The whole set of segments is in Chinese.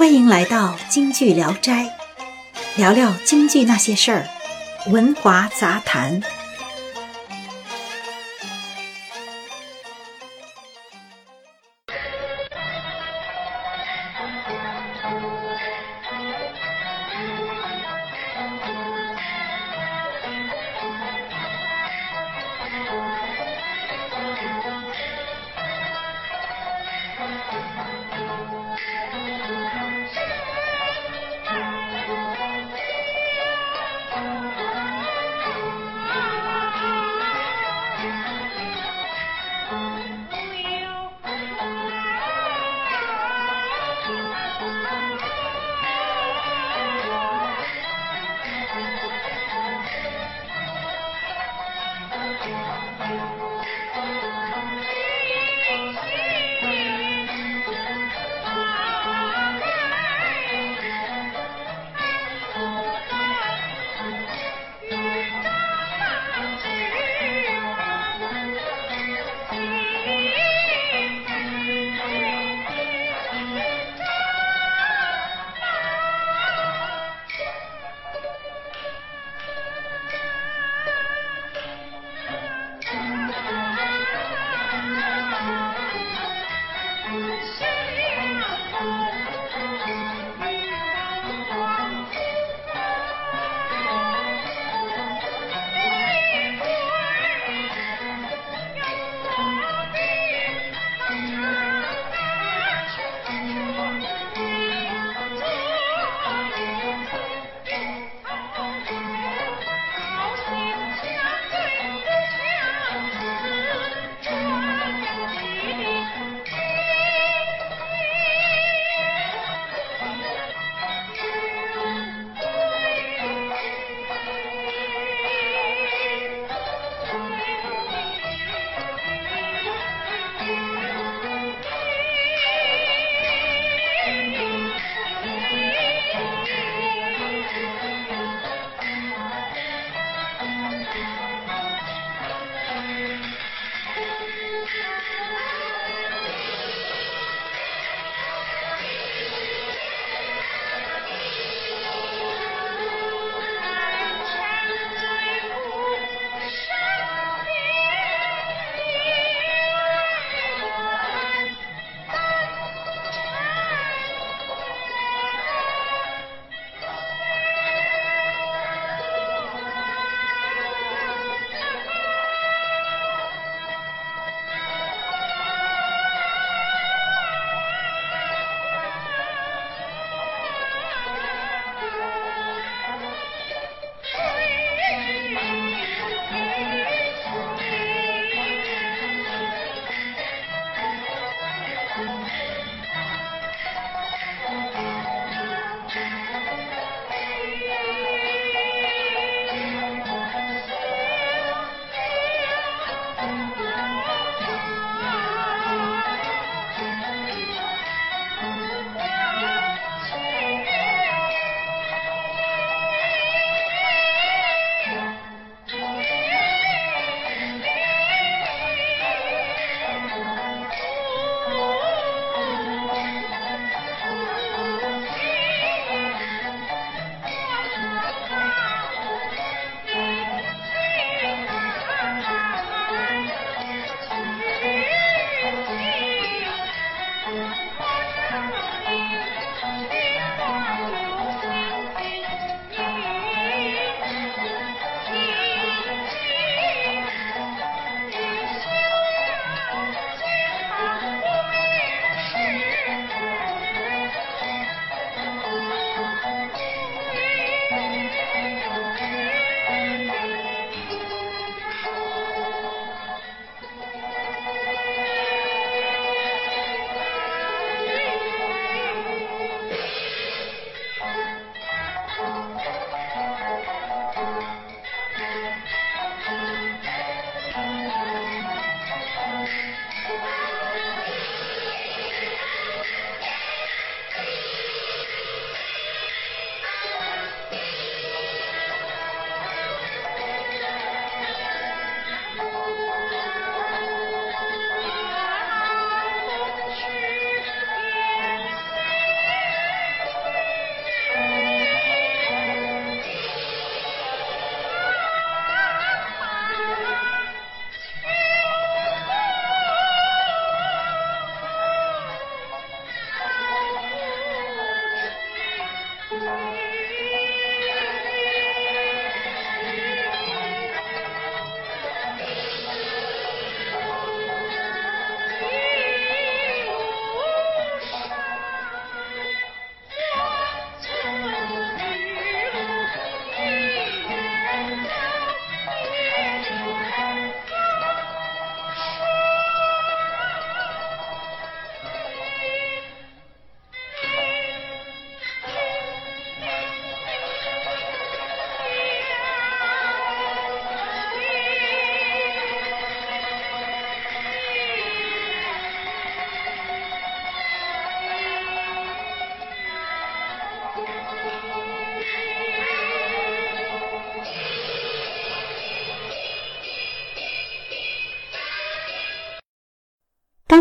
欢迎来到京剧聊斋，聊聊京剧那些事儿。文华杂谈。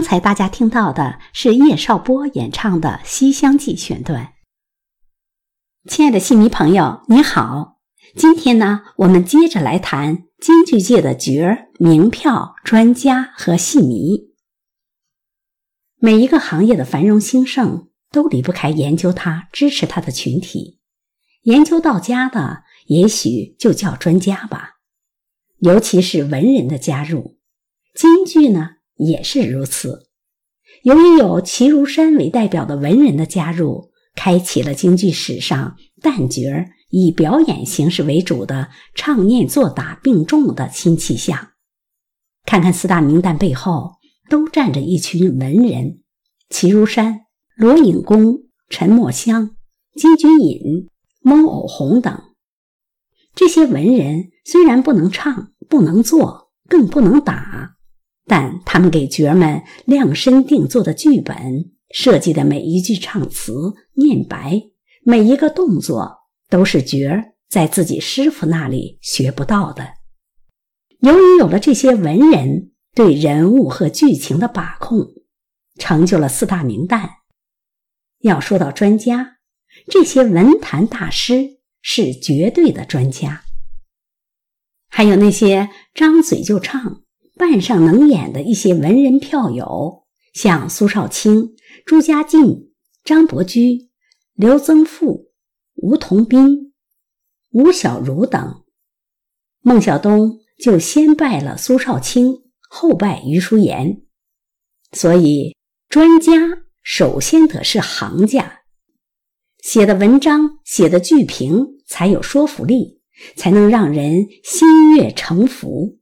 才大家听到的是叶绍波演唱的《西厢记》选段。亲爱的戏迷朋友，你好！今天呢，我们接着来谈京剧界的角儿、名票、专家和戏迷。每一个行业的繁荣兴盛，都离不开研究它、支持它的群体。研究到家的，也许就叫专家吧。尤其是文人的加入，京剧呢？也是如此。由于有齐如山为代表的文人的加入，开启了京剧史上旦角以表演形式为主的唱念做打并重的新气象。看看四大名旦背后都站着一群文人：齐如山、罗隐公、陈墨香、金君隐、猫偶红等。这些文人虽然不能唱，不能做，更不能打。但他们给角儿们量身定做的剧本设计的每一句唱词、念白，每一个动作，都是角儿在自己师傅那里学不到的。由于有了这些文人对人物和剧情的把控，成就了四大名旦。要说到专家，这些文坛大师是绝对的专家。还有那些张嘴就唱。扮上能演的一些文人票友，像苏少卿、朱家靖、张伯驹、刘增富、吴桐斌、吴小如等。孟小冬就先拜了苏少卿，后拜余叔岩。所以，专家首先得是行家，写的文章、写的剧评才有说服力，才能让人心悦诚服。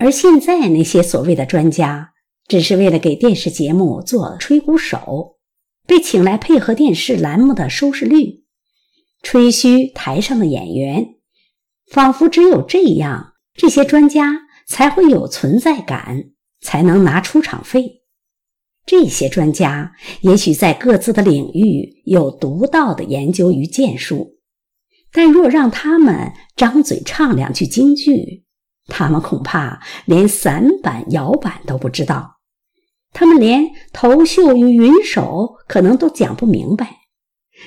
而现在那些所谓的专家，只是为了给电视节目做吹鼓手，被请来配合电视栏目的收视率，吹嘘台上的演员，仿佛只有这样，这些专家才会有存在感，才能拿出场费。这些专家也许在各自的领域有独到的研究与建树，但若让他们张嘴唱两句京剧，他们恐怕连散板、摇板都不知道，他们连头袖与云手可能都讲不明白。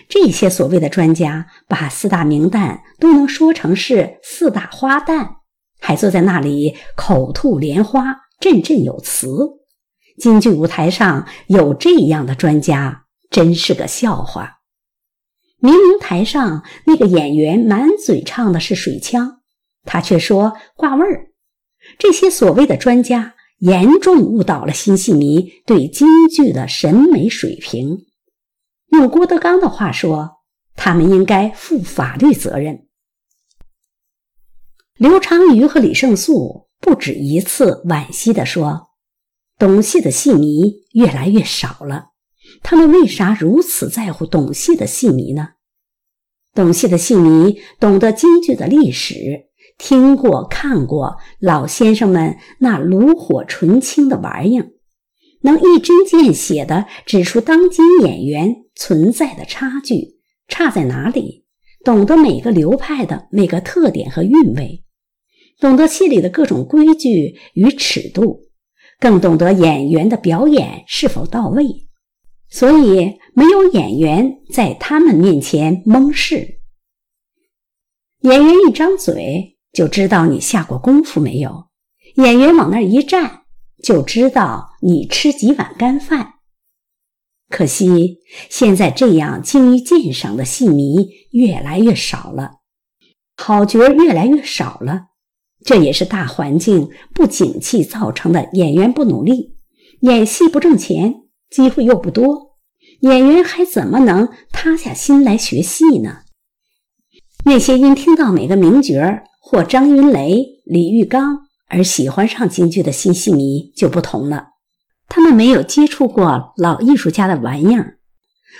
这些所谓的专家，把四大名旦都能说成是四大花旦，还坐在那里口吐莲花，振振有词。京剧舞台上有这样的专家，真是个笑话。明明台上那个演员满嘴唱的是水腔。他却说挂味儿，这些所谓的专家严重误导了新戏迷对京剧的审美水平。用郭德纲的话说，他们应该负法律责任。刘长瑜和李胜素不止一次惋惜地说：“懂戏的戏迷越来越少了。他们为啥如此在乎懂戏的戏迷呢？懂戏的戏迷懂得京剧的历史。”听过看过老先生们那炉火纯青的玩意儿，能一针见血地指出当今演员存在的差距差在哪里，懂得每个流派的每个特点和韵味，懂得戏里的各种规矩与尺度，更懂得演员的表演是否到位。所以，没有演员在他们面前蒙事。演员一张嘴。就知道你下过功夫没有？演员往那儿一站，就知道你吃几碗干饭。可惜现在这样精于鉴赏的戏迷越来越少了，好角越来越少了。这也是大环境不景气造成的。演员不努力，演戏不挣钱，机会又不多，演员还怎么能塌下心来学戏呢？那些因听到每个名角或张云雷、李玉刚而喜欢上京剧的新戏迷就不同了，他们没有接触过老艺术家的玩意儿，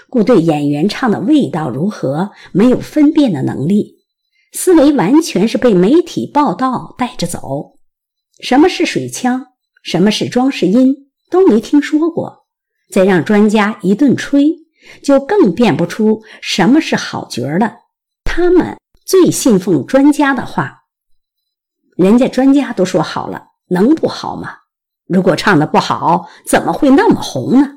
故对演员唱的味道如何没有分辨的能力。思维完全是被媒体报道带着走，什么是水腔，什么是装饰音，都没听说过。再让专家一顿吹，就更辨不出什么是好角了。他们最信奉专家的话，人家专家都说好了，能不好吗？如果唱的不好，怎么会那么红呢？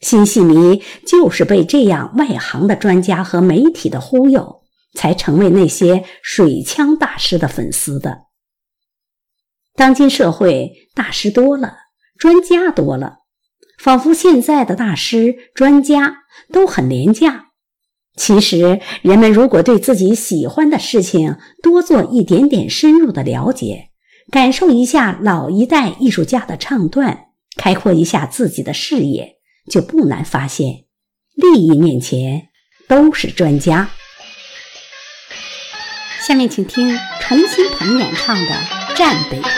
新戏迷就是被这样外行的专家和媒体的忽悠。才成为那些水枪大师的粉丝的。当今社会大师多了，专家多了，仿佛现在的大师、专家都很廉价。其实，人们如果对自己喜欢的事情多做一点点深入的了解，感受一下老一代艺术家的唱段，开阔一下自己的视野，就不难发现，利益面前都是专家。下面请听重新鹏演唱的《战北国》。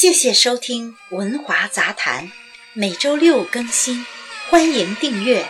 谢谢收听《文华杂谈》，每周六更新，欢迎订阅。